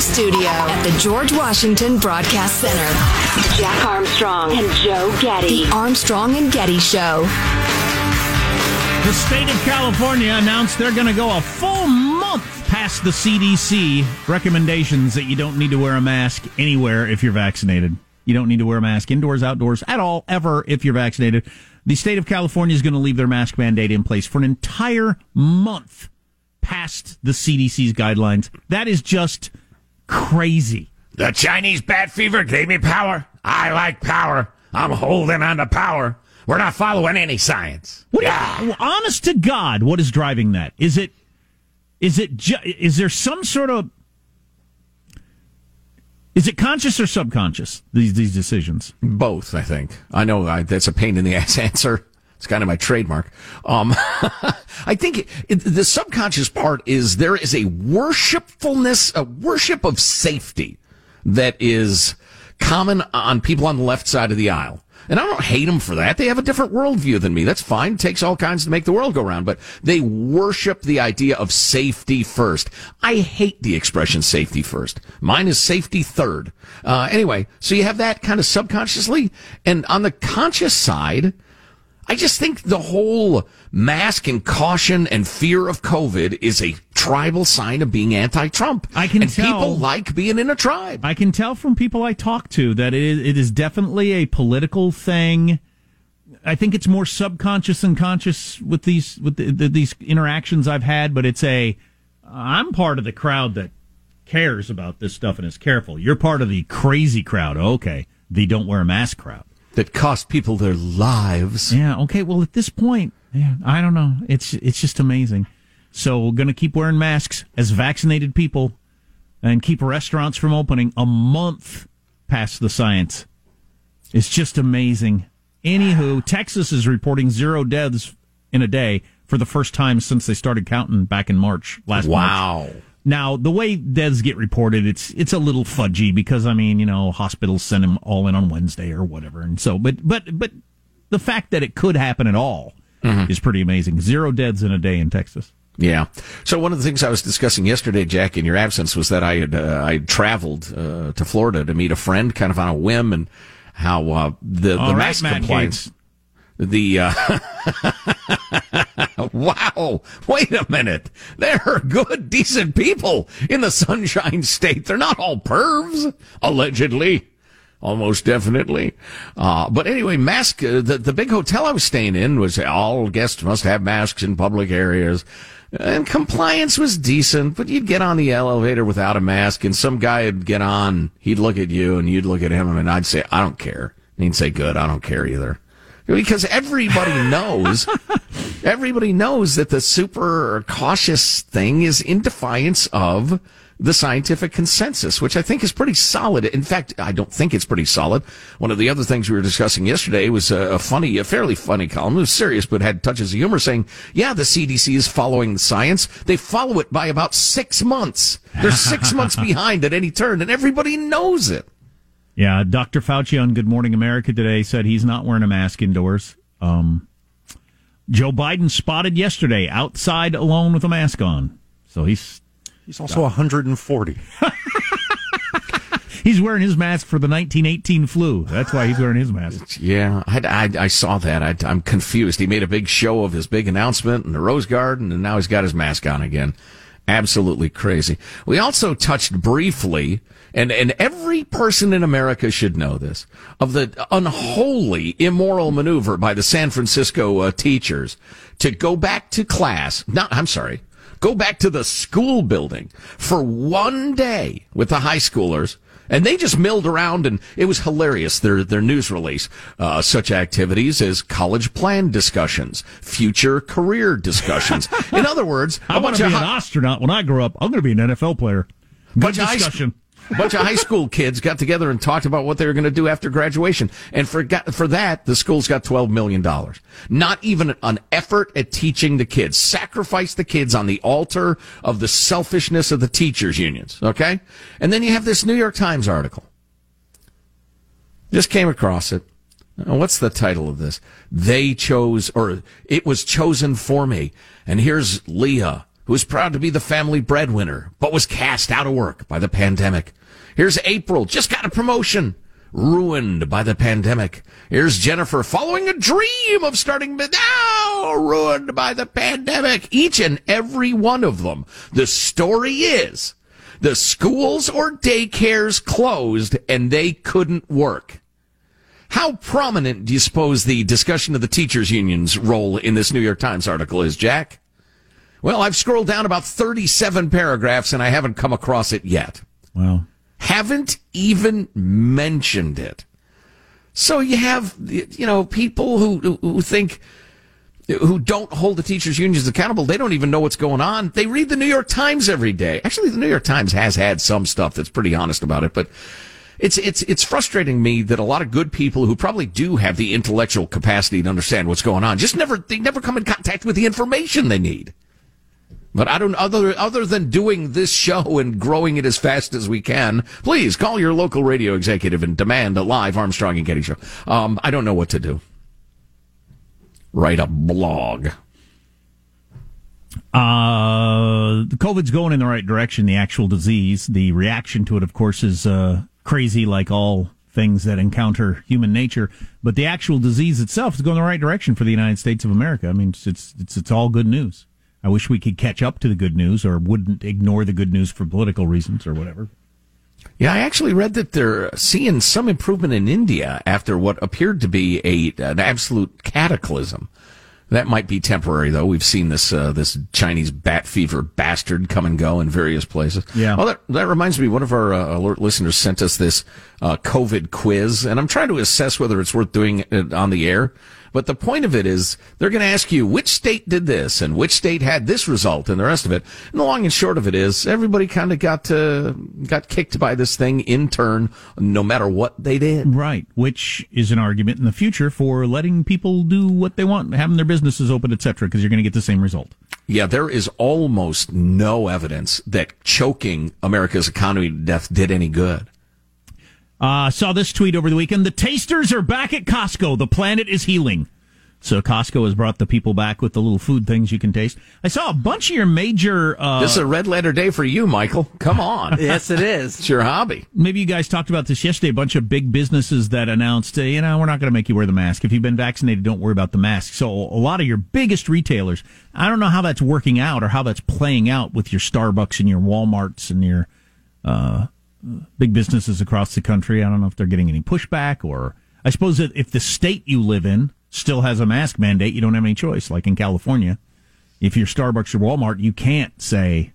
studio at the George Washington Broadcast Center. Jack Armstrong and Joe Getty. The Armstrong and Getty Show. The state of California announced they're going to go a full month past the CDC recommendations that you don't need to wear a mask anywhere if you're vaccinated. You don't need to wear a mask indoors, outdoors, at all, ever if you're vaccinated. The state of California is going to leave their mask mandate in place for an entire month past the CDC's guidelines. That is just crazy. The Chinese bat fever gave me power. I like power. I'm holding on to power. We're not following any science. What yeah. honest to God, what is driving that? Is it is it ju- is there some sort of is it conscious or subconscious these these decisions? Both, I think. I know I, that's a pain in the ass answer. It's kind of my trademark. Um, I think it, the subconscious part is there is a worshipfulness, a worship of safety that is common on people on the left side of the aisle. And I don't hate them for that. They have a different worldview than me. That's fine. It takes all kinds to make the world go round, but they worship the idea of safety first. I hate the expression safety first. Mine is safety third. Uh, anyway, so you have that kind of subconsciously. And on the conscious side, I just think the whole mask and caution and fear of COVID is a tribal sign of being anti-Trump. I can and tell, people like being in a tribe. I can tell from people I talk to that it is, it is definitely a political thing. I think it's more subconscious and conscious with these with the, the, these interactions I've had, but it's a I'm part of the crowd that cares about this stuff and is careful. You're part of the crazy crowd. Okay, the don't wear a mask crowd that cost people their lives. Yeah. Okay. Well, at this point, yeah, I don't know. It's it's just amazing. So we're going to keep wearing masks as vaccinated people, and keep restaurants from opening a month past the science. It's just amazing. Anywho, Texas is reporting zero deaths in a day for the first time since they started counting back in March last wow. March. Now, the way deaths get reported, it's it's a little fudgy because I mean, you know, hospitals send them all in on Wednesday or whatever, and so, but but but the fact that it could happen at all mm-hmm. is pretty amazing. Zero deaths in a day in Texas. Yeah. So one of the things I was discussing yesterday, Jack, in your absence, was that I had uh, I traveled uh, to Florida to meet a friend, kind of on a whim, and how uh, the the mask compliance. The uh, wow! Wait a minute. There are good, decent people in the Sunshine State. They're not all pervs, allegedly. Almost definitely. Uh, but anyway, mask, uh, the, the big hotel I was staying in was all guests must have masks in public areas. And compliance was decent, but you'd get on the elevator without a mask and some guy would get on, he'd look at you and you'd look at him and I'd say, I don't care. And he'd say, good, I don't care either because everybody knows everybody knows that the super cautious thing is in defiance of the scientific consensus, which I think is pretty solid. In fact, I don't think it's pretty solid. One of the other things we were discussing yesterday was a, funny, a fairly funny column. It was serious, but had touches of humor saying, yeah, the CDC is following the science. They follow it by about six months. They're six months behind at any turn, and everybody knows it. Yeah, Dr. Fauci on Good Morning America today said he's not wearing a mask indoors. Um, Joe Biden spotted yesterday outside alone with a mask on. So he's he's also 140. he's wearing his mask for the 1918 flu. That's why he's wearing his mask. Yeah, I, I, I saw that. I, I'm confused. He made a big show of his big announcement in the Rose Garden, and now he's got his mask on again. Absolutely crazy. We also touched briefly and, and every person in America should know this, of the unholy, immoral maneuver by the San Francisco uh, teachers to go back to class. Not, I'm sorry, go back to the school building for one day with the high schoolers. And they just milled around, and it was hilarious. Their their news release, uh, such activities as college plan discussions, future career discussions. In other words, I want to be an astronaut when I grow up. I'm going to be an NFL player. Good discussion a bunch of high school kids got together and talked about what they were going to do after graduation. And for, for that, the school's got $12 million. Not even an effort at teaching the kids. Sacrifice the kids on the altar of the selfishness of the teachers unions. Okay. And then you have this New York Times article. Just came across it. What's the title of this? They chose, or it was chosen for me. And here's Leah who was proud to be the family breadwinner, but was cast out of work by the pandemic. Here's April, just got a promotion, ruined by the pandemic. Here's Jennifer, following a dream of starting now, ruined by the pandemic. Each and every one of them. The story is the schools or daycares closed and they couldn't work. How prominent do you suppose the discussion of the teachers union's role in this New York Times article is, Jack? Well, I've scrolled down about 37 paragraphs and I haven't come across it yet. Well, Haven't even mentioned it. So you have, you know, people who, who think, who don't hold the teachers unions accountable. They don't even know what's going on. They read the New York Times every day. Actually, the New York Times has had some stuff that's pretty honest about it, but it's, it's, it's frustrating me that a lot of good people who probably do have the intellectual capacity to understand what's going on just never, they never come in contact with the information they need. But I don't, other, other than doing this show and growing it as fast as we can, please call your local radio executive and demand a live Armstrong and Getty show. Um, I don't know what to do. Write a blog. uh, COVID's going in the right direction. The actual disease, the reaction to it, of course, is uh, crazy, like all things that encounter human nature. But the actual disease itself is going in the right direction for the United States of America. I mean, it's it's, it's all good news. I wish we could catch up to the good news, or wouldn't ignore the good news for political reasons or whatever. Yeah, I actually read that they're seeing some improvement in India after what appeared to be a an absolute cataclysm. That might be temporary, though. We've seen this uh, this Chinese bat fever bastard come and go in various places. Yeah. Well, that that reminds me. One of our uh, alert listeners sent us this uh, COVID quiz, and I'm trying to assess whether it's worth doing it on the air. But the point of it is, they're going to ask you which state did this and which state had this result and the rest of it. And the long and short of it is, everybody kind of got uh, got kicked by this thing in turn, no matter what they did. Right, which is an argument in the future for letting people do what they want, having their businesses open, etc., because you're going to get the same result. Yeah, there is almost no evidence that choking America's economy to death did any good. Uh, saw this tweet over the weekend. The tasters are back at Costco. The planet is healing. So Costco has brought the people back with the little food things you can taste. I saw a bunch of your major. Uh, This is a red letter day for you, Michael. Come on. Yes, it is. It's your hobby. maybe you guys talked about this yesterday. A bunch of big businesses that announced, uh, you know, we're not going to make you wear the mask. If you've been vaccinated, don't worry about the mask. So a lot of your biggest retailers, I don't know how that's working out or how that's playing out with your Starbucks and your WalMarts and your uh, big businesses across the country. I don't know if they're getting any pushback or I suppose that if the state you live in still has a mask mandate, you don't have any choice. Like in California, if you're Starbucks or Walmart, you can't say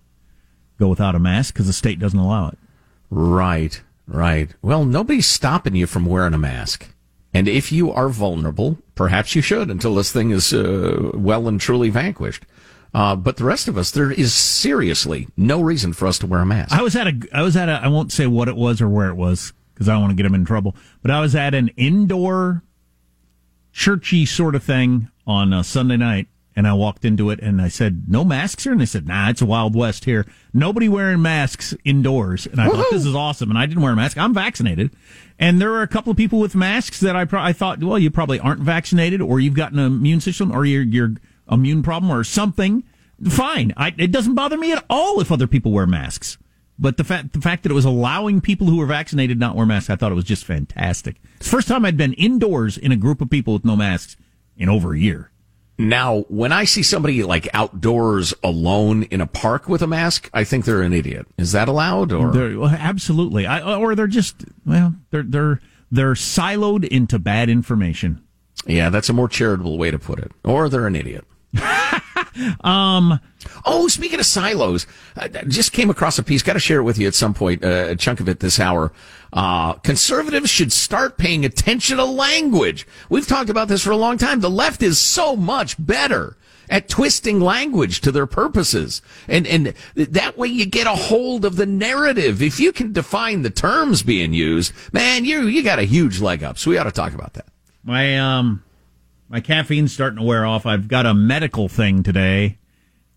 go without a mask because the state doesn't allow it. Right, right. Well, nobody's stopping you from wearing a mask. And if you are vulnerable, perhaps you should until this thing is uh, well and truly vanquished. Uh, but the rest of us, there is seriously no reason for us to wear a mask. I was at a, I was at a, I won't say what it was or where it was because I don't want to get them in trouble. But I was at an indoor, churchy sort of thing on a Sunday night, and I walked into it and I said, "No masks here," and they said, "Nah, it's a Wild West here. Nobody wearing masks indoors." And I thought this is awesome, and I didn't wear a mask. I'm vaccinated, and there were a couple of people with masks that I pro- I thought, well, you probably aren't vaccinated, or you've got an immune system, or your your immune problem, or something. Fine, I, it doesn't bother me at all if other people wear masks. But the fact the fact that it was allowing people who were vaccinated not wear masks, I thought it was just fantastic. It's the first time I'd been indoors in a group of people with no masks in over a year. Now, when I see somebody like outdoors alone in a park with a mask, I think they're an idiot. Is that allowed? Or They're, well, absolutely, I, or they're just well, they're they're they're siloed into bad information. yeah, that's a more charitable way to put it. Or they're an idiot. um. Oh, speaking of silos, I just came across a piece. Got to share it with you at some point. Uh, a chunk of it this hour. Uh, conservatives should start paying attention to language. We've talked about this for a long time. The left is so much better at twisting language to their purposes. And, and that way you get a hold of the narrative. If you can define the terms being used, man, you, you got a huge leg up. So we ought to talk about that. My um, my caffeine's starting to wear off. I've got a medical thing today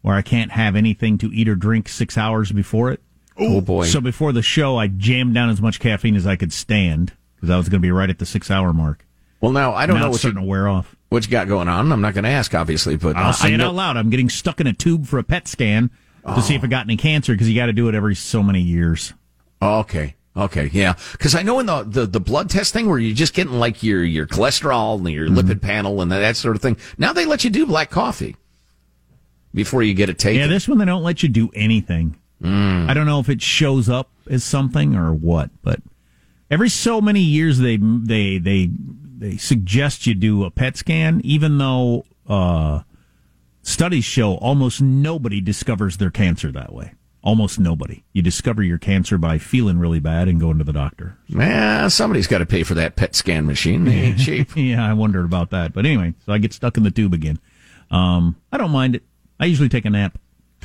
where I can't have anything to eat or drink six hours before it. Oh boy. So before the show, I jammed down as much caffeine as I could stand because I was going to be right at the six hour mark. well, now I don't now know it's what you, starting to wear off. what you got going on. I'm not going to ask, obviously, but I'll uh, say I it know- out loud. I'm getting stuck in a tube for a PET scan. to see if I got any cancer because you got to do it every so many years. Okay. Okay, yeah, because I know in the, the, the blood test thing where you're just getting like your your cholesterol and your mm-hmm. lipid panel and that sort of thing. Now they let you do black coffee before you get it taken. Yeah, this one they don't let you do anything. Mm. I don't know if it shows up as something or what, but every so many years they they they they suggest you do a PET scan, even though uh, studies show almost nobody discovers their cancer that way. Almost nobody. You discover your cancer by feeling really bad and going to the doctor. Yeah, somebody's got to pay for that PET scan machine. They ain't cheap. yeah, I wondered about that. But anyway, so I get stuck in the tube again. Um, I don't mind it. I usually take a nap.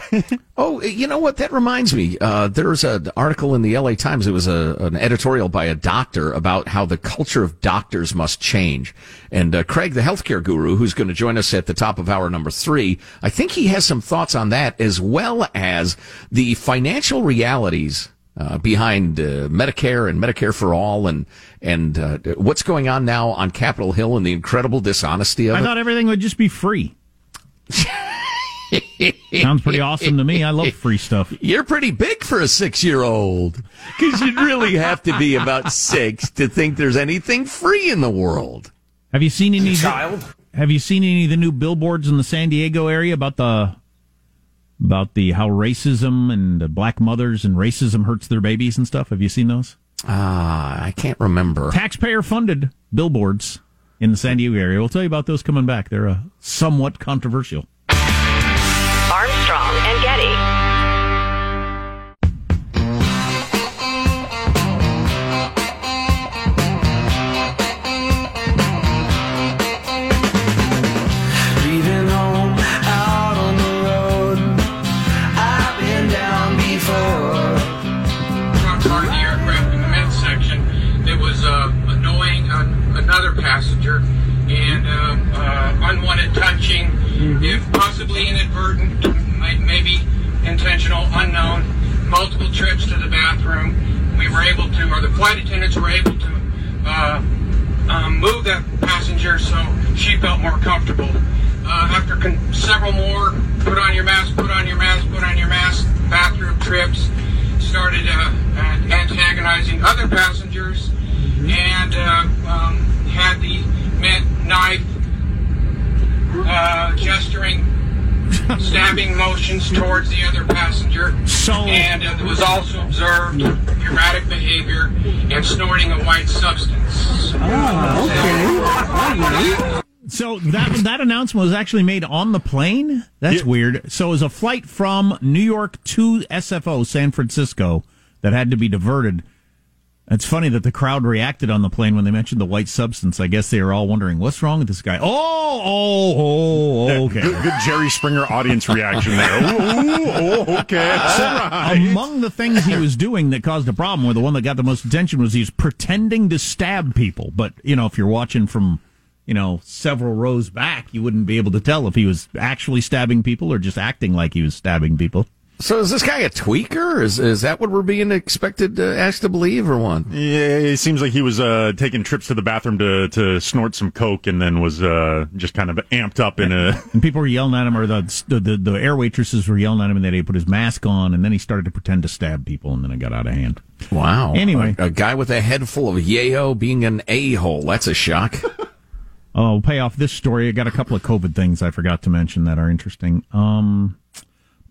oh, you know what? That reminds me. Uh, there's an article in the LA Times. It was a, an editorial by a doctor about how the culture of doctors must change. And uh, Craig, the healthcare guru, who's going to join us at the top of hour number three, I think he has some thoughts on that as well as the financial realities uh, behind uh, Medicare and Medicare for all, and and uh, what's going on now on Capitol Hill and the incredible dishonesty of I it. I thought everything would just be free. Sounds pretty awesome to me. I love free stuff. You're pretty big for a six year old. Because you'd really have to be about six to think there's anything free in the world. Have you seen any child? Have you seen any of the new billboards in the San Diego area about the about the how racism and black mothers and racism hurts their babies and stuff? Have you seen those? Ah, uh, I can't remember. Taxpayer funded billboards in the San Diego area. We'll tell you about those coming back. They're uh, somewhat controversial. Trips to the bathroom. We were able to, or the flight attendants were able to uh, um, move that passenger so she felt more comfortable. Uh, after con- several more, put on your mask, put on your mask, put on your mask, bathroom trips, started uh, antagonizing other passengers, and uh, um, had the knife, uh, gesturing, stabbing motions towards the other passenger. So, and uh, was also observed erratic behavior and snorting a white substance. Oh, okay. So that that announcement was actually made on the plane. That's yeah. weird. So it was a flight from New York to SFO, San Francisco, that had to be diverted. It's funny that the crowd reacted on the plane when they mentioned the white substance. I guess they were all wondering what's wrong with this guy. Oh, oh, oh, okay. Good, good Jerry Springer audience reaction there. Ooh, oh, okay. Right. Among the things he was doing that caused a problem, or the one that got the most attention, was he was pretending to stab people. But you know, if you're watching from you know several rows back, you wouldn't be able to tell if he was actually stabbing people or just acting like he was stabbing people. So is this guy a tweaker? Is is that what we're being expected to ask to believe, or what? Yeah, it seems like he was uh, taking trips to the bathroom to to snort some coke, and then was uh, just kind of amped up in a. And people were yelling at him, or the, the the air waitresses were yelling at him, and then he put his mask on, and then he started to pretend to stab people, and then it got out of hand. Wow. Anyway, a, a guy with a head full of yayo being an a hole. That's a shock. oh, pay off this story. I got a couple of COVID things I forgot to mention that are interesting. Um.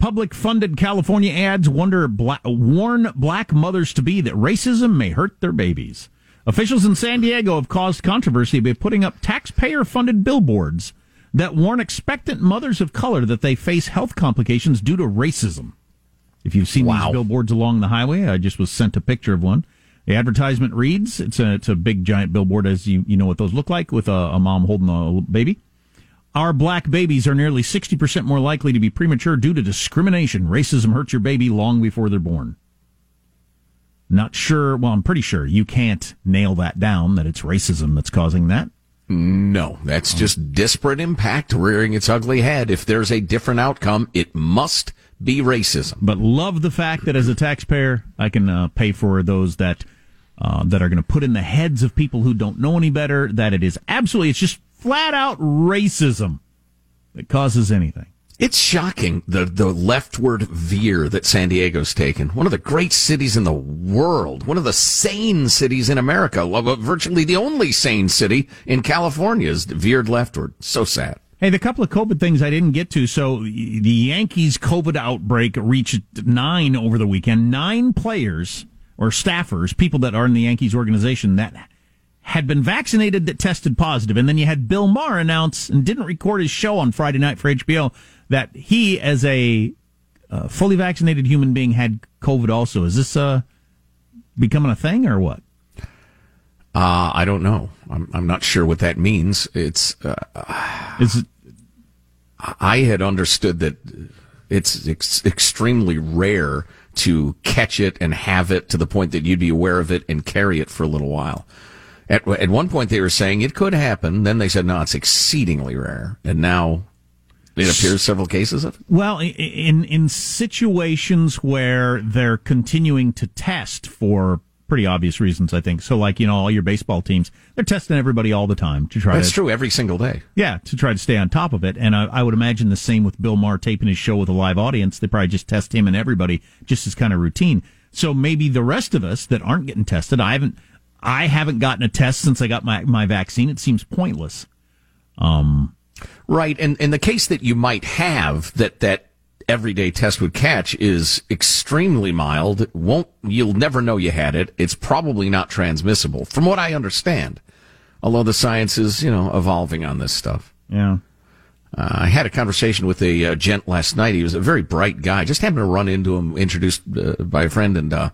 Public funded California ads black, warn black mothers to be that racism may hurt their babies. Officials in San Diego have caused controversy by putting up taxpayer funded billboards that warn expectant mothers of color that they face health complications due to racism. If you've seen wow. these billboards along the highway, I just was sent a picture of one. The advertisement reads, it's a, it's a big giant billboard as you, you know what those look like with a, a mom holding a baby. Our black babies are nearly 60% more likely to be premature due to discrimination. Racism hurts your baby long before they're born. Not sure, well, I'm pretty sure you can't nail that down that it's racism that's causing that. No, that's just disparate impact rearing its ugly head. If there's a different outcome, it must be racism. But love the fact that as a taxpayer, I can uh, pay for those that uh, that are going to put in the heads of people who don't know any better that it is absolutely it's just flat out racism that causes anything. It's shocking the the leftward veer that San Diego's taken. One of the great cities in the world, one of the sane cities in America, virtually the only sane city in California is veered leftward. So sad. Hey, the couple of COVID things I didn't get to. So the Yankees COVID outbreak reached nine over the weekend. Nine players or staffers, people that are in the Yankees organization that had been vaccinated that tested positive. And then you had Bill Maher announce and didn't record his show on Friday night for HBO that he, as a uh, fully vaccinated human being, had COVID also. Is this uh, becoming a thing or what? Uh, I don't know. I'm, I'm not sure what that means. It's, uh, Is it, I had understood that it's ex- extremely rare to catch it and have it to the point that you'd be aware of it and carry it for a little while. At, at one point they were saying it could happen. Then they said, no, it's exceedingly rare. And now it appears several cases of it. Well, in, in situations where they're continuing to test for pretty obvious reasons, I think. So, like, you know, all your baseball teams, they're testing everybody all the time to try That's to. true every single day. Yeah, to try to stay on top of it. And I, I would imagine the same with Bill Maher taping his show with a live audience. They probably just test him and everybody just as kind of routine. So maybe the rest of us that aren't getting tested, I haven't, I haven't gotten a test since I got my, my vaccine. It seems pointless. Um, Right. And, and the case that you might have that, that everyday test would catch is extremely mild. Won't, you'll never know you had it. It's probably not transmissible from what I understand. Although the science is, you know, evolving on this stuff. yeah. Uh, I had a conversation with a uh, gent last night. He was a very bright guy. Just happened to run into him, introduced uh, by a friend, and uh,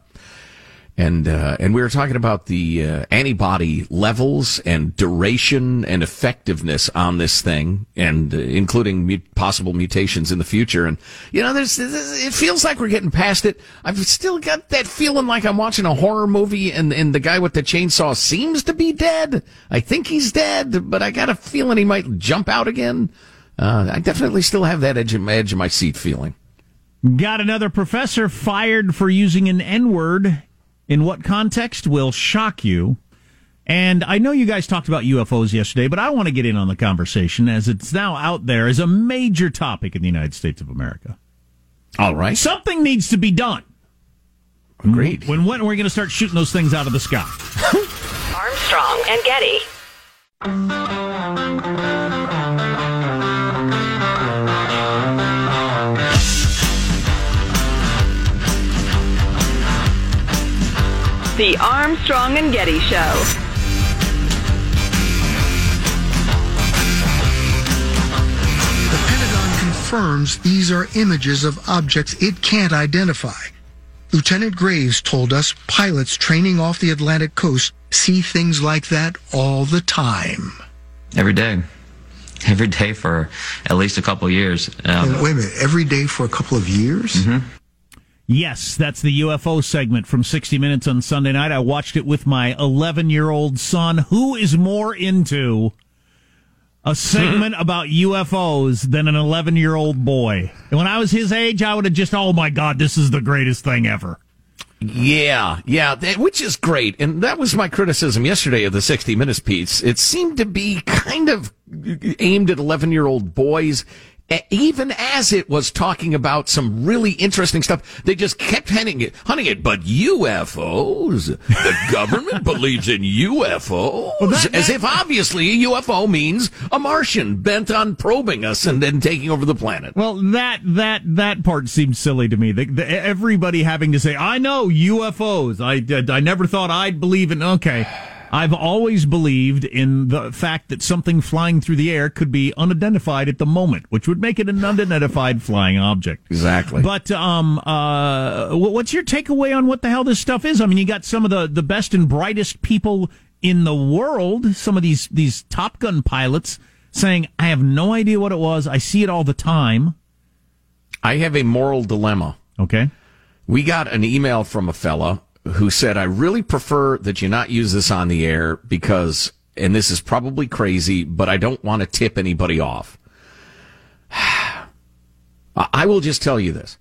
and uh, and we were talking about the uh, antibody levels and duration and effectiveness on this thing, and uh, including possible mutations in the future. And you know, there's it feels like we're getting past it. I've still got that feeling like I'm watching a horror movie, and and the guy with the chainsaw seems to be dead. I think he's dead, but I got a feeling he might jump out again. Uh, I definitely still have that edge of, edge of my seat feeling. Got another professor fired for using an N word. In what context will shock you? And I know you guys talked about UFOs yesterday, but I want to get in on the conversation as it's now out there as a major topic in the United States of America. All right, Something needs to be done. agreed. When when are we going to start shooting those things out of the sky? Armstrong and Getty. The Armstrong and Getty Show. The Pentagon confirms these are images of objects it can't identify. Lieutenant Graves told us pilots training off the Atlantic coast see things like that all the time. Every day. Every day for at least a couple of years. Um, wait a minute, every day for a couple of years? Yes, that's the UFO segment from 60 Minutes on Sunday night. I watched it with my 11 year old son, who is more into a segment about UFOs than an 11 year old boy. And when I was his age, I would have just, oh my God, this is the greatest thing ever. Yeah, yeah, that, which is great. And that was my criticism yesterday of the 60 Minutes piece. It seemed to be kind of aimed at 11 year old boys. Even as it was talking about some really interesting stuff, they just kept hunting it, hunting it. But UFOs, the government believes in UFOs, that- as if obviously a UFO means a Martian bent on probing us and then taking over the planet. Well, that that that part seems silly to me. The, the, everybody having to say, "I know UFOs." I I never thought I'd believe in. Okay, I've always believed in the fact that something flying through the air could be unidentified at the moment, which would make it an unidentified flying object. Exactly. But um, uh, what's your takeaway on what the hell this stuff is? I mean, you got some of the the best and brightest people in the world. Some of these these Top Gun pilots saying, "I have no idea what it was. I see it all the time." I have a moral dilemma. Okay. We got an email from a fella who said, I really prefer that you not use this on the air because, and this is probably crazy, but I don't want to tip anybody off. I will just tell you this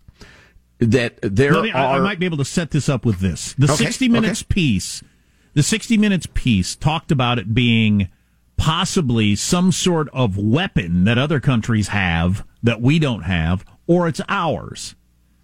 that there me, I, I might be able to set this up with this. The Okay, 60 Minutes okay. piece, the 60 Minutes piece talked about it being possibly some sort of weapon that other countries have that we don't have, or it's ours.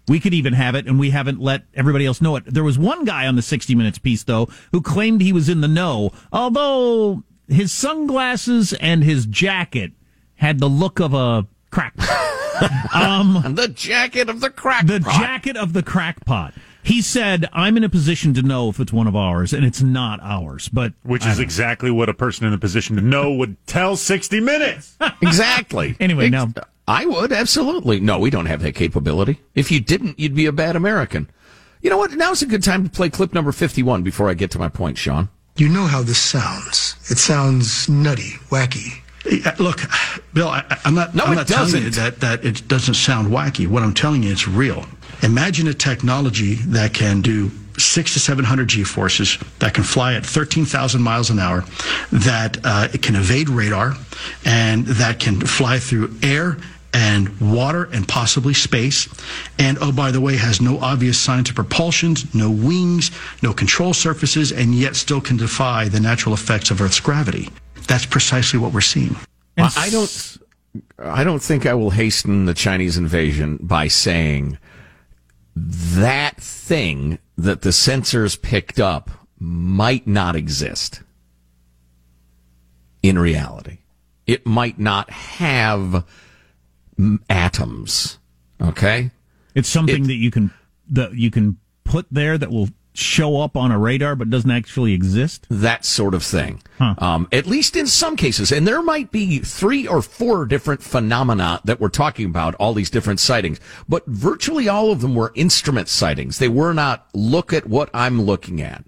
We could even have it, and we haven't let everybody else know it. There was one guy on the 60 Minutes piece, though, who claimed he was in the know, although his sunglasses and his jacket had the look of a crackpot. um, the jacket of the crackpot. The jacket of the crackpot. He said, "I'm in a position to know if it's one of ours, and it's not ours." But which is exactly what a person in a position to know would tell 60 Minutes. exactly. anyway, now I would absolutely. No, we don't have that capability. If you didn't, you'd be a bad American. You know what? Now's a good time to play clip number 51 before I get to my point, Sean. You know how this sounds. It sounds nutty, wacky. Look, Bill, I, am not. No, I'm it not doesn't. telling you that that it doesn't sound wacky. What I'm telling you, it's real. Imagine a technology that can do six to seven hundred G forces, that can fly at thirteen thousand miles an hour, that uh, it can evade radar, and that can fly through air and water and possibly space. And oh, by the way, has no obvious signs of propulsion, no wings, no control surfaces, and yet still can defy the natural effects of Earth's gravity. That's precisely what we're seeing. I don't. I don't think I will hasten the Chinese invasion by saying that thing that the sensors picked up might not exist in reality. It might not have atoms. Okay, it's something it, that you can that you can put there that will show up on a radar but doesn't actually exist? That sort of thing. Huh. Um, at least in some cases. And there might be three or four different phenomena that we're talking about, all these different sightings. But virtually all of them were instrument sightings. They were not look at what I'm looking at.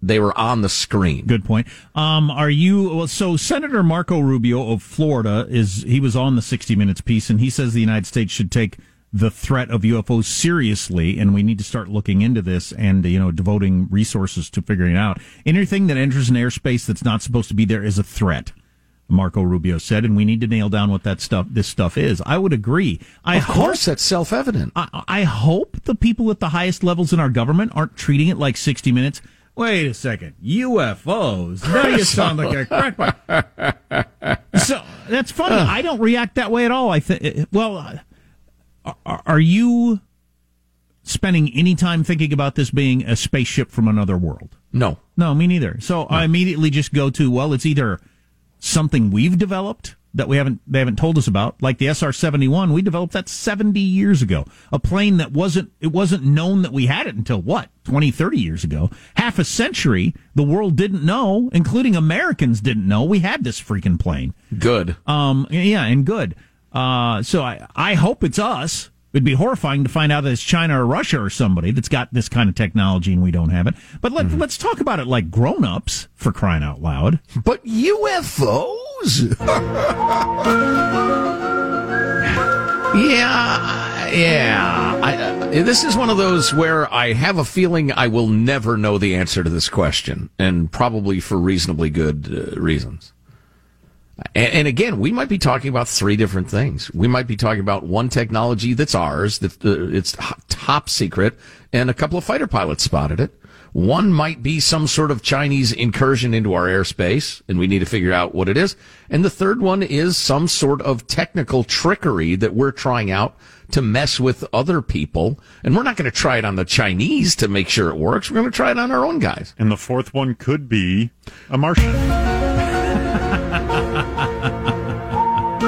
They were on the screen. Good point. Um, are you well, so Senator Marco Rubio of Florida is he was on the 60 Minutes piece and he says the United States should take the threat of UFOs seriously, and we need to start looking into this and you know devoting resources to figuring it out. Anything that enters an airspace that's not supposed to be there is a threat. Marco Rubio said, and we need to nail down what that stuff, this stuff is. I would agree. I of course, hope, that's self-evident. I, I hope the people at the highest levels in our government aren't treating it like 60 Minutes. Wait a second, UFOs. Now you sound like a crackpot. so that's funny. I don't react that way at all. I think. Well uh, are you spending any time thinking about this being a spaceship from another world? No. No, me neither. So no. I immediately just go to, well, it's either something we've developed that we haven't they haven't told us about, like the SR-71, we developed that 70 years ago. A plane that wasn't it wasn't known that we had it until what? 20, 30 years ago. Half a century the world didn't know, including Americans didn't know we had this freaking plane. Good. Um yeah, and good. Uh, so I, I hope it's us. It'd be horrifying to find out that it's China or Russia or somebody that's got this kind of technology and we don't have it. But let, mm-hmm. let's talk about it like grown ups for crying out loud. But UFOs? yeah, yeah. I, uh, this is one of those where I have a feeling I will never know the answer to this question, and probably for reasonably good uh, reasons. And, again, we might be talking about three different things. We might be talking about one technology that's ours, that it's top secret, and a couple of fighter pilots spotted it. One might be some sort of Chinese incursion into our airspace, and we need to figure out what it is. And the third one is some sort of technical trickery that we're trying out to mess with other people. And we're not going to try it on the Chinese to make sure it works. We're going to try it on our own guys. And the fourth one could be a Martian.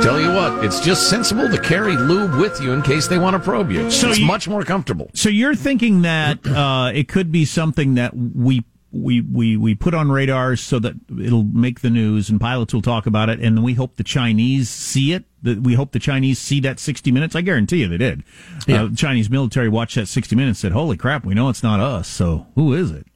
Tell you what, it's just sensible to carry lube with you in case they want to probe you. So it's you, much more comfortable. So you're thinking that uh, it could be something that we we, we, we put on radars so that it'll make the news and pilots will talk about it and we hope the Chinese see it. That we hope the Chinese see that 60 minutes. I guarantee you they did. Yeah. Uh, Chinese military watched that 60 minutes and said, holy crap, we know it's not us. So who is it?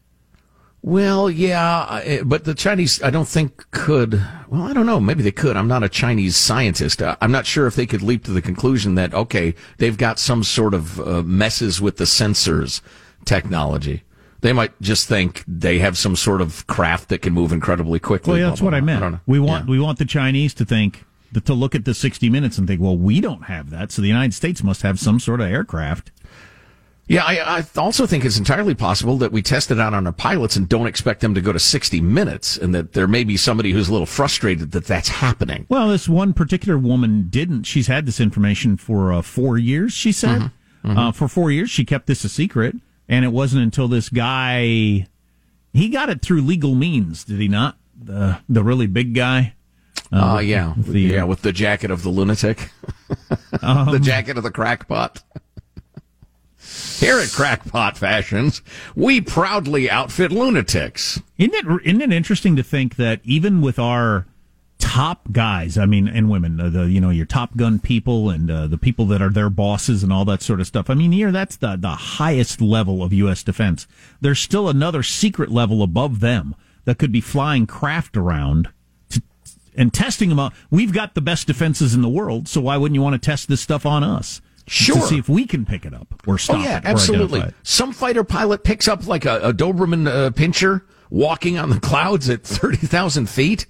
Well, yeah, but the Chinese, I don't think could. Well, I don't know. Maybe they could. I'm not a Chinese scientist. Uh, I'm not sure if they could leap to the conclusion that okay, they've got some sort of uh, messes with the sensors technology. They might just think they have some sort of craft that can move incredibly quickly. Well, yeah, that's blah, blah, what I meant. I we want yeah. we want the Chinese to think to look at the 60 minutes and think, well, we don't have that, so the United States must have some sort of aircraft. Yeah, I, I also think it's entirely possible that we test it out on our pilots and don't expect them to go to 60 minutes, and that there may be somebody who's a little frustrated that that's happening. Well, this one particular woman didn't. She's had this information for uh, four years, she said. Mm-hmm. Uh, for four years, she kept this a secret, and it wasn't until this guy. He got it through legal means, did he not? The the really big guy. Uh, yeah, with the- yeah, with the jacket of the lunatic, Um, the jacket of the crackpot. Here at Crackpot Fashions, we proudly outfit lunatics. Isn't it isn't it interesting to think that even with our top guys, I mean, and women, uh, the you know your Top Gun people and uh, the people that are their bosses and all that sort of stuff. I mean, here that's the the highest level of U.S. defense. There's still another secret level above them that could be flying craft around to, and testing them out. We've got the best defenses in the world, so why wouldn't you want to test this stuff on us? Sure. to see if we can pick it up or stop oh yeah, it. absolutely. it. Some fighter pilot picks up like a, a Doberman uh, pinscher walking on the clouds at thirty thousand feet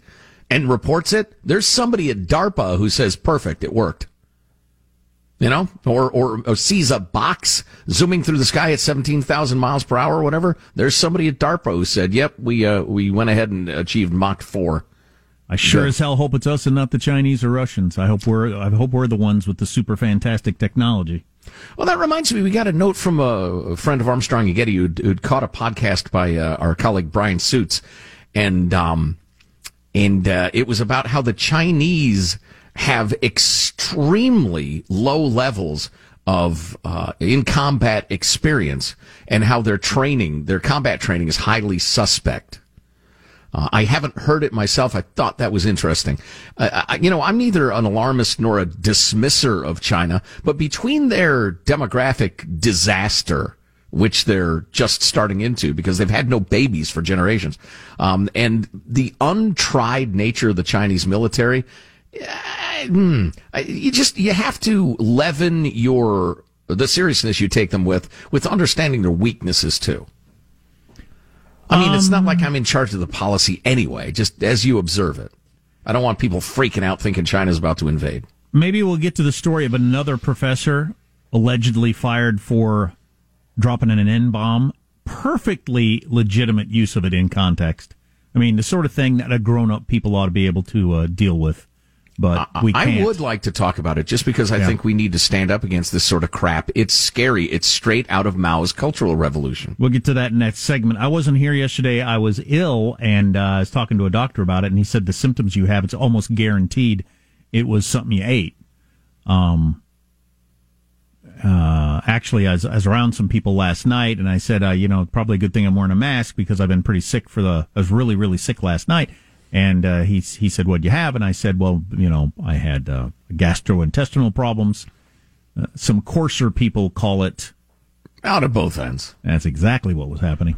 and reports it. There's somebody at DARPA who says, "Perfect, it worked." You know, or, or or sees a box zooming through the sky at seventeen thousand miles per hour or whatever. There's somebody at DARPA who said, "Yep, we uh, we went ahead and achieved Mach four. I sure Yeah. as hell hope it's us and not the Chinese or Russians. I hope we're I hope we're the ones with the super fantastic technology. Well, that reminds me, we got a note from a friend of Armstrong and Getty who'd, who'd caught a podcast by uh, our colleague Brian Suits, and um, and uh, it was about how the Chinese have extremely low levels of uh, in combat experience, and how their training, their combat training, is highly suspect. Uh, I haven't heard it myself. I thought that was interesting. Uh, I, you know, I'm neither an alarmist nor a dismisser of China, but between their demographic disaster, which they're just starting into because they've had no babies for generations, um, and the untried nature of the Chinese military, uh, hmm, I- you just you have to leaven your the seriousness you take them with with understanding their weaknesses too. I mean, it's not like I'm in charge of the policy anyway, just as you observe it. I don't want people freaking out thinking China's about to invade. Maybe we'll get to the story of another professor allegedly fired for dropping an N bomb. Perfectly legitimate use of it in context. I mean, the sort of thing that a grown up people ought to be able to uh, deal with, but we can't. I would like to talk about it just because I Yeah. think we need to stand up against this sort of crap. It's scary. It's straight out of Mao's Cultural Revolution. We'll get to that in that segment. I wasn't here yesterday. I was ill, and uh, I was talking to a doctor about it, and he said the symptoms you have, it's almost guaranteed it was something you ate. Um, uh, actually, I was, I was around some people last night, and I said, uh, you know, probably a good thing I'm wearing a mask because I've been pretty sick for the. I was really, really sick last night, and uh, he he said, "What'd you have?" And I said, "Well, you know, I had uh, gastrointestinal problems. Uh, some coarser people call it." Out of both ends. That's exactly what was happening.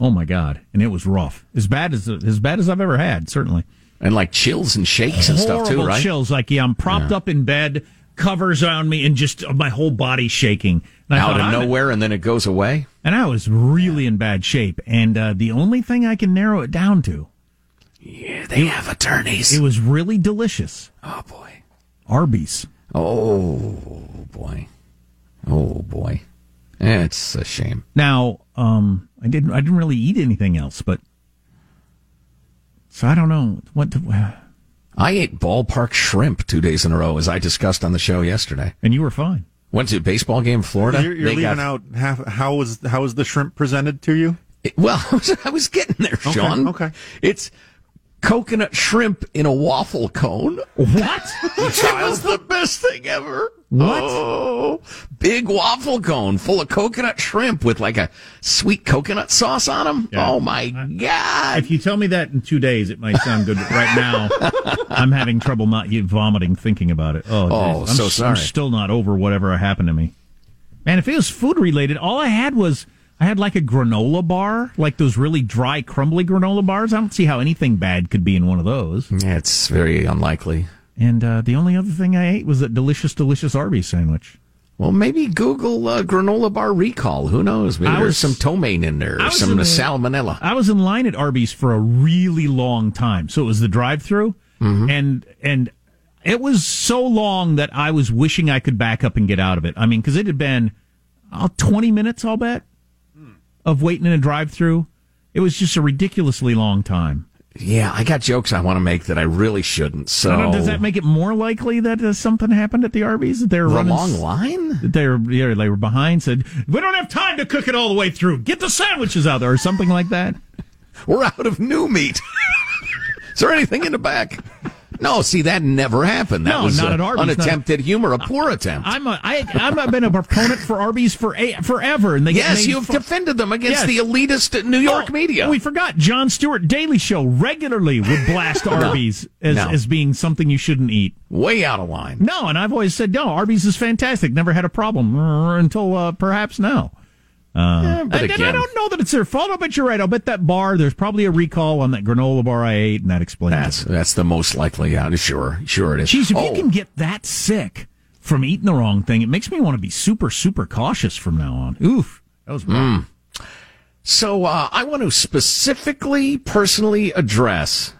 Oh my god! And it was rough, as bad as as bad as I've ever had, certainly. And like chills and shakes and stuff too, right? chills, like yeah, I'm propped up in bed, covers around me, and just uh, my whole body shaking. And I Out thought, of nowhere, and then it goes away. and I was really in bad shape. And uh, the only thing I can narrow it down to, Yeah, they have attorneys. it was really delicious. oh boy. Arby's. Oh boy. Oh boy. It's a shame. Now, um, I didn't I didn't really eat anything else, but so I don't know what. To, I ate ballpark shrimp two days in a row, as I discussed on the show yesterday. and you were fine. Went to a baseball game in Florida. You're, you're leaving got- out half. How was how was the shrimp presented to you? It- well, I was, I was getting there, Sean. okay. It's coconut shrimp in a waffle cone. What? It was the best thing ever. What? Oh, big waffle cone full of coconut shrimp with like a sweet coconut sauce on them. Yeah. Oh my god! If you tell me that in two days, it might sound good. But right now, I'm having trouble not y- vomiting thinking about it. Oh, Oh. I'm, so sorry. I'm still not over whatever happened to me. Man, if it was food related, all I had was I had like a granola bar, like those really dry, crumbly granola bars. I don't see how anything bad could be in one of those. Yeah, it's very unlikely. And uh, the only other thing I ate was that delicious, delicious Arby's sandwich. Well, maybe Google uh, granola bar recall. Who knows? Maybe I there's was- some ptomaine in there, or was some in the- salmonella. I was in line at Arby's for a really long time. So it was the drive through and and it was so long that I was wishing I could back up and get out of it. I mean, cuz it had been uh, 20 minutes, I'll bet, of waiting in a drive through. It was just a ridiculously long time. Yeah, I got jokes I want to make that I really shouldn't. So know, does that make it more likely that uh, something happened at the Arby's? That they're the running long line? that they were yeah, they were behind. Said we don't have time to cook it all the way through. Get the sandwiches out there or something like that. We're out of new meat. Is there anything in the back? No, see that never happened. That No, was not uh, at Arby's, not- unattempted humor, a poor attempt. I'm a, I, I've been a proponent for Arby's for a, forever, and they yes, you've fun- defended them against Yes. the elitist New York Oh, media. We forgot Jon Stewart Daily Show regularly would blast Arby's as, No. as being something you shouldn't eat. Way out of line. No, and I've always said no. Arby's is fantastic. Never had a problem uh, until uh, perhaps now. Uh, Yeah, but and I don't know that it's their fault. I bet you're right. I'll bet that bar. There's probably a recall on that granola bar I ate, and that explains That's it. that's the most likely. Yeah, sure, sure it is. Jeez, if oh, you can get that sick from eating the wrong thing, it makes me want to be super, super cautious from now on. Oof, that was rough. so uh, I want to specifically, personally address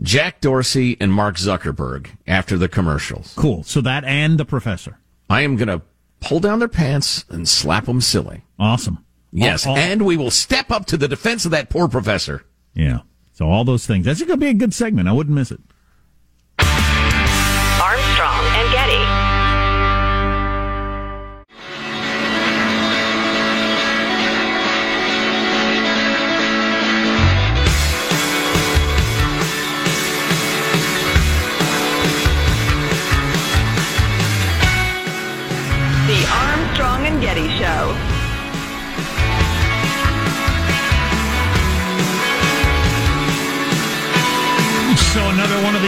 Jack Dorsey and Mark Zuckerberg after the commercials. Cool. So that and the professor. I am going to pull down their pants and slap them silly. Awesome. Yes, and we will step up to the defense of that poor professor. Yeah. So all those things. That's going to be a good segment. I wouldn't miss it.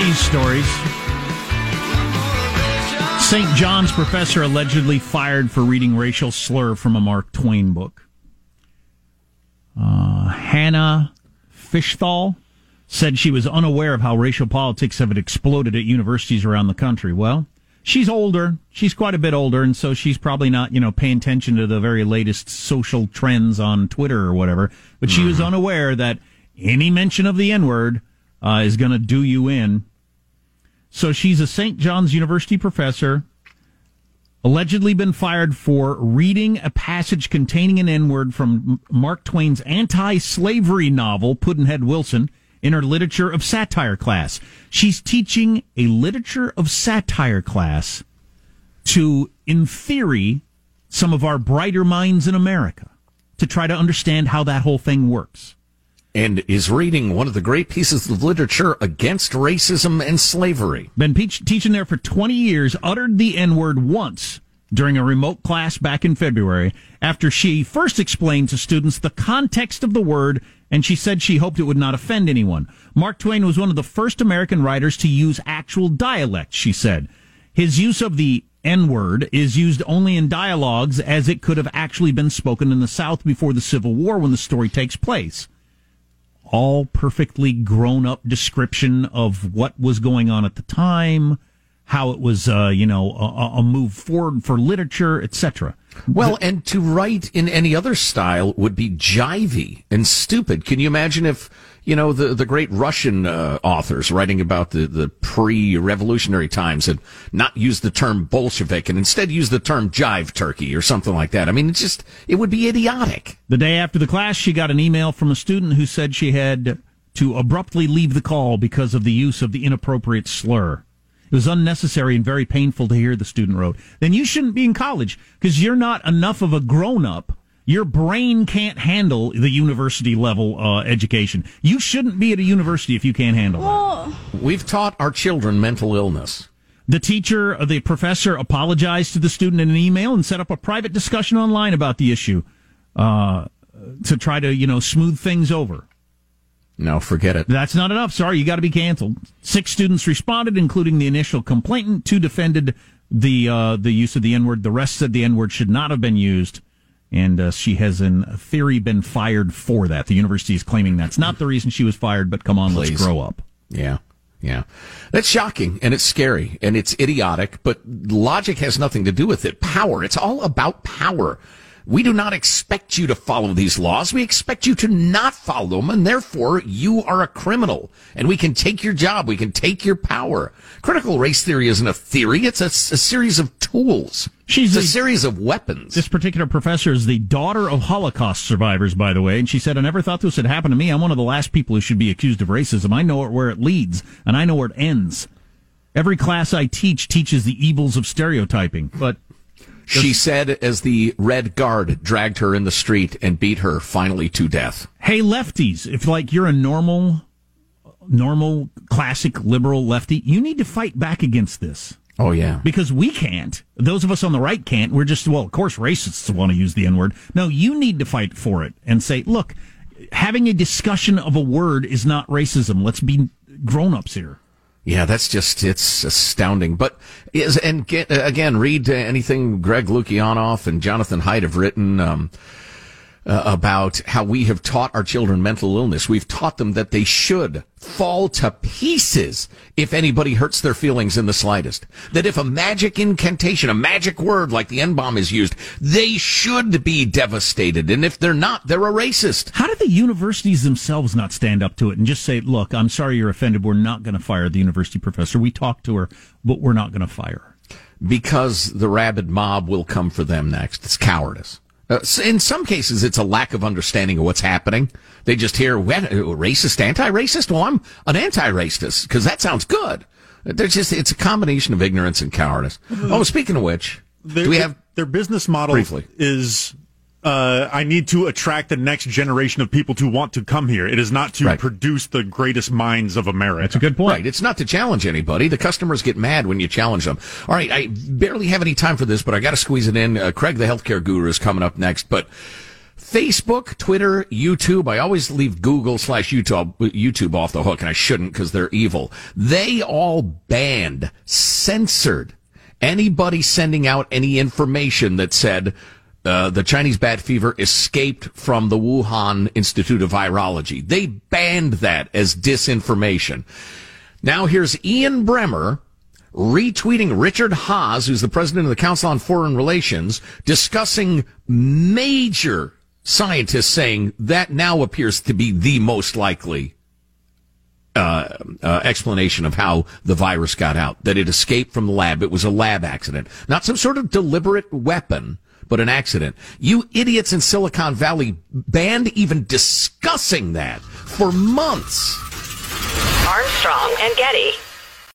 These stories. St. John's professor allegedly fired for reading racial slur from a Mark Twain book. Uh, Hannah Fischthal said she was unaware of how racial politics have exploded at universities around the country. Well, she's older. She's quite a bit older, and so she's probably not, you know, paying attention to the very latest social trends on Twitter or whatever. But she was unaware that any mention of the N word uh, is going to do you in. So she's a St. John's University professor, allegedly been fired for reading a passage containing an N word from Mark Twain's anti slavery novel, Pudd'nhead Wilson, in her literature of satire class. She's teaching a literature of satire class to, in theory, some of our brighter minds in America to try to understand how that whole thing works. And is reading one of the great pieces of literature against racism and slavery. Been peach- teaching there for 20 years, uttered the N word once during a remote class back in February after she first explained to students the context of the word and she said she hoped it would not offend anyone. Mark Twain was one of the first American writers to use actual dialect, she said. His use of the N word is used only in dialogues as it could have actually been spoken in the South before the Civil War when the story takes place all perfectly grown up description of what was going on at the time, how it was, uh, you know, a, a move forward for literature, etc. Well, and to write in any other style would be jivey and stupid. Can you imagine if, you know, the, the great Russian uh, authors writing about the, the pre-revolutionary times had not used the term Bolshevik and instead used the term jive turkey or something like that? I mean, it's just, it would be idiotic. The day after the class, she got an email from a student who said she had to abruptly leave the call because of the use of the inappropriate slur. It was unnecessary and very painful to hear, the student wrote. Then you shouldn't be in college because you're not enough of a grown up. Your brain can't handle the university level uh, education. You shouldn't be at a university if you can't handle that. We've taught our children mental illness. The teacher, uh, the professor, apologized to the student in an email and set up a private discussion online about the issue uh, to try to, you know, smooth things over. No, forget it. That's not enough. Sorry, you got to be canceled. Six students responded, including the initial complainant. Two defended the uh, the use of the N word. The rest said the N word should not have been used, and uh, she has, in theory, been fired for that. The university is claiming that's not the reason she was fired. But come on, Please. let's grow up. Yeah. Yeah. That's shocking and it's scary and it's idiotic, but logic has nothing to do with it. Power. It's all about power. We do not expect you to follow these laws. We expect you to not follow them, and therefore you are a criminal. And we can take your job. We can take your power. Critical race theory isn't a theory. It's a, a series of tools. She's it's a, a- series of weapons. This particular professor is the daughter of Holocaust survivors, by the way, and she said, I never thought this would happen to me. I'm one of the last people who should be accused of racism. I know where it leads, and I know where it ends. Every class I teach teaches the evils of stereotyping, but She said as the Red Guard dragged her in the street and beat her finally to death. hey, lefties, if like you're a normal, normal, classic liberal lefty, you need to fight back against this. Oh, yeah. because we can't. Those of us on the right can't. We're just, well, of course, racists want to use the N word. No, you need to fight for it and say, look, having a discussion of a word is not racism. Let's be grown ups here. Yeah, that's just, it's astounding. But is, and get, again, read anything Greg Lukianoff and Jonathan Haidt have written, um, uh, about how we have taught our children mental illness. We've taught them that they should fall to pieces if anybody hurts their feelings in the slightest. That if a magic incantation, a magic word like the N-bomb is used, they should be devastated. And if they're not, they're a racist. How do the universities themselves not stand up to it and just say, look, I'm sorry you're offended. We're not going to fire the university professor. We talked to her, but we're not going to fire her. because the rabid mob will come for them next. It's cowardice. Uh, in some cases, it's a lack of understanding of what's happening. They just hear uh, racist, anti-racist. Well, I'm an anti-racist because that sounds good. There's just it's a combination of ignorance and cowardice. Oh, speaking of which, do we have their business model Briefly. is uh, I need to attract the next generation of people to want to come here. It is not to Right. produce the greatest minds of America. That's a good point. Right. It's not to challenge anybody. The customers get mad when you challenge them. All right. I barely have any time for this, but I got to squeeze it in. Uh, Craig, the healthcare guru, is coming up next. But Facebook, Twitter, YouTube. I always leave Google slash YouTube, YouTube off the hook, and I shouldn't because they're evil. They all banned, censored anybody sending out any information that said uh, the Chinese bat fever escaped from the Wuhan Institute of Virology. They banned that as disinformation. Now here's Ian Bremmer retweeting Richard Haass, who's the president of the Council on Foreign Relations, discussing major scientists saying that now appears to be the most likely uh, uh, explanation of how the virus got out. That it escaped from the lab. It was a lab accident, not some sort of deliberate weapon, but an accident. You idiots in Silicon Valley banned even discussing that for months. Armstrong and Getty.